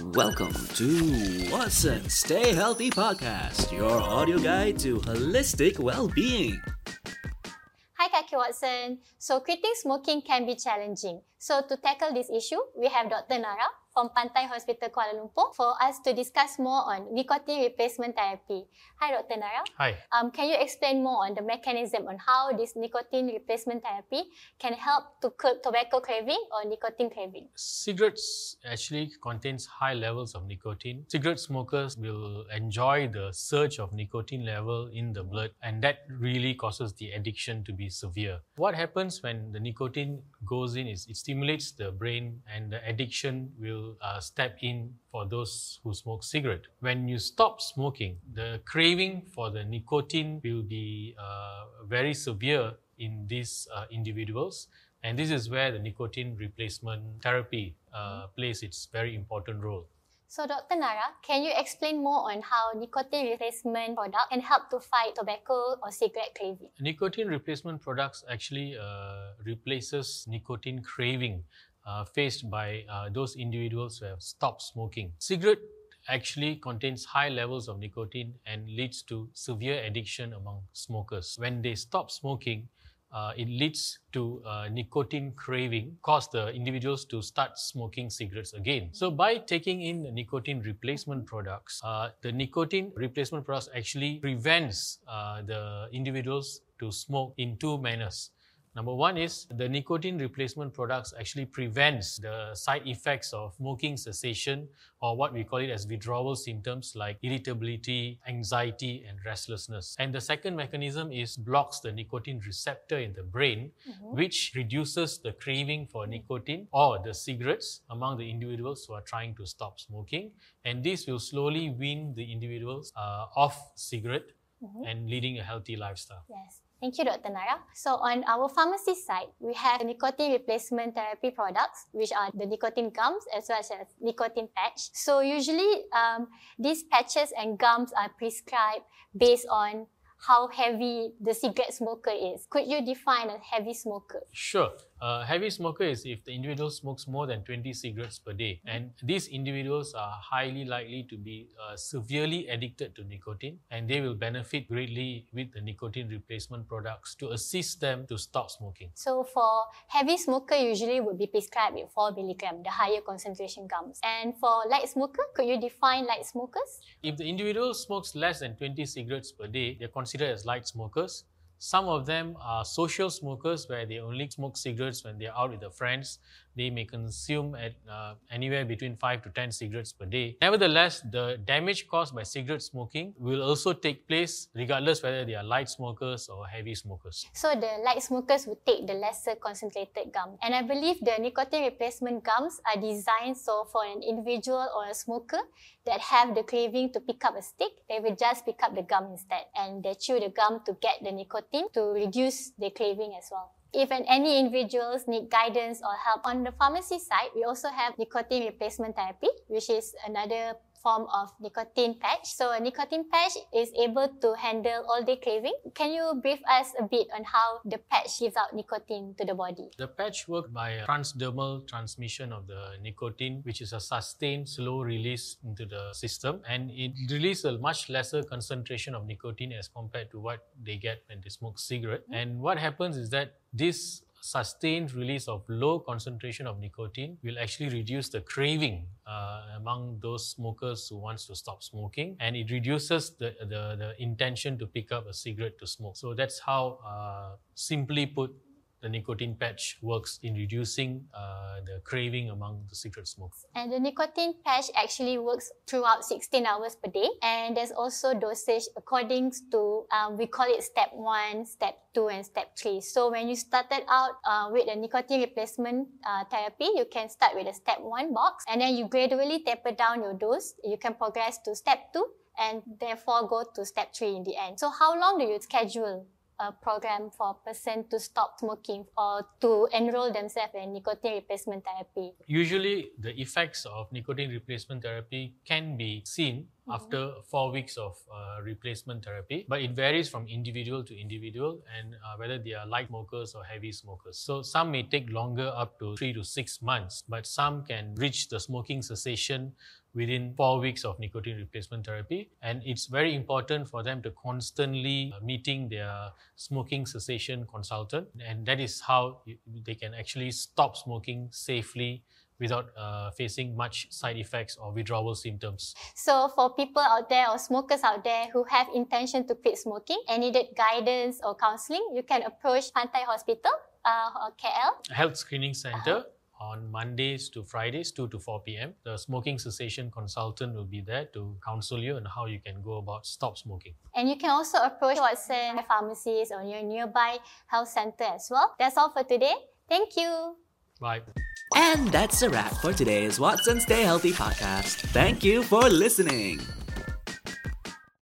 Welcome to Watsons Stay Healthy Podcast, your audio guide to holistic well being. Hi, Kaki Watson. So, quitting smoking can be challenging. So, to tackle this issue, we have Dr. Nara from Pantai Hospital Kuala Lumpur for us to discuss more on nicotine replacement therapy. Hi, Dr. Nara. Hi. Um, can you explain more on the mechanism on how this nicotine replacement therapy can help to curb tobacco craving or nicotine craving? Cigarettes actually contains high levels of nicotine. Cigarette smokers will enjoy the surge of nicotine level in the blood and that really causes the addiction to be severe. What happens when the nicotine goes in is it stimulates the brain and the addiction will uh, step in for those who smoke cigarette. When you stop smoking, the craving for the nicotine will be uh, very severe in these uh, individuals. And this is where the nicotine replacement therapy uh, plays its very important role. So, Dr. Nara, can you explain more on how nicotine replacement product can help to fight tobacco or cigarette craving? Nicotine replacement products actually uh, replaces nicotine craving uh, faced by uh, those individuals who have stopped smoking. Cigarette actually contains high levels of nicotine and leads to severe addiction among smokers. When they stop smoking, uh, it leads to uh, nicotine craving, cause the individuals to start smoking cigarettes again. So by taking in nicotine replacement products, uh, the nicotine replacement products actually prevents the individuals to smoke in two manners. Number one is the nicotine replacement products actually prevents the side effects of smoking cessation or what we call it as withdrawal symptoms like irritability, anxiety, and restlessness. And the second mechanism is blocks the nicotine receptor in the brain, mm-hmm. which reduces the craving for nicotine or the cigarettes among the individuals who are trying to stop smoking. And this will slowly wean the individuals uh, off cigarette mm-hmm. and leading a healthy lifestyle. Yes. Thank you, Dr. Nara. So on our pharmacy side, we have nicotine replacement therapy products, which are the nicotine gums as well as nicotine patch. So usually, um, these patches and gums are prescribed based on how heavy the cigarette smoker is. Could you define a heavy smoker? Sure. A heavy smoker is if the individual smokes more than 20 cigarettes per day. And these individuals are highly likely to be uh, severely addicted to nicotine and they will benefit greatly with the nicotine replacement products to assist them to stop smoking. So for heavy smoker usually would be prescribed with 4 milligram, the higher concentration gums. And for light smoker, could you define light smokers? If the individual smokes less than 20 cigarettes per day, they're considered as light smokers. Some of them are social smokers where they only smoke cigarettes when they're out with their friends they may consume at uh, anywhere between 5 to 10 cigarettes per day. Nevertheless, the damage caused by cigarette smoking will also take place regardless whether they are light smokers or heavy smokers. So the light smokers would take the lesser concentrated gum. And I believe the nicotine replacement gums are designed so for an individual or a smoker that have the craving to pick up a stick, they will just pick up the gum instead and they chew the gum to get the nicotine to reduce the craving as well. If any individuals need guidance or help on the pharmacy side, we also have nicotine replacement therapy, which is another form of nicotine patch. So a nicotine patch is able to handle all day craving. Can you brief us a bit on how the patch gives out nicotine to the body? The patch works by transdermal transmission of the nicotine, which is a sustained slow release into the system and it releases a much lesser concentration of nicotine as compared to what they get when they smoke cigarette. Mm-hmm. And what happens is that this sustained release of low concentration of nicotine will actually reduce the craving uh, among those smokers who wants to stop smoking. And it reduces the, the, the intention to pick up a cigarette to smoke. So that's how uh, simply put the nicotine patch works in reducing uh, the craving among the cigarette smokers. And the nicotine patch actually works throughout 16 hours per day. And there's also dosage according to, um, we call it step one, step two, and step three. So when you started out uh, with the nicotine replacement uh, therapy, you can start with a step one box and then you gradually taper down your dose. You can progress to step two and therefore go to step three in the end. So how long do you schedule a program for a person to stop smoking or to enroll themselves in nicotine replacement therapy? Usually, the effects of nicotine replacement therapy can be seen after four weeks of uh, replacement therapy, but it varies from individual to individual and uh, whether they are light smokers or heavy smokers. So some may take longer, up to three to six months, but some can reach the smoking cessation within four weeks of nicotine replacement therapy. And it's very important for them to constantly uh, meeting their smoking cessation consultant. And that is how they can actually stop smoking safely without uh, facing much side effects or withdrawal symptoms. So for people out there or smokers out there who have intention to quit smoking and needed guidance or counseling, you can approach Pantai Hospital uh, or KL. Health Screening Center. Uh-huh on Mondays to Fridays, 2 to 4 p.m. The smoking cessation consultant will be there to counsel you on how you can go about stop smoking. And you can also approach Watson pharmacies or your nearby health center as well. That's all for today. Thank you. Bye. And that's a wrap for today's Watsons Stay Healthy podcast. Thank you for listening.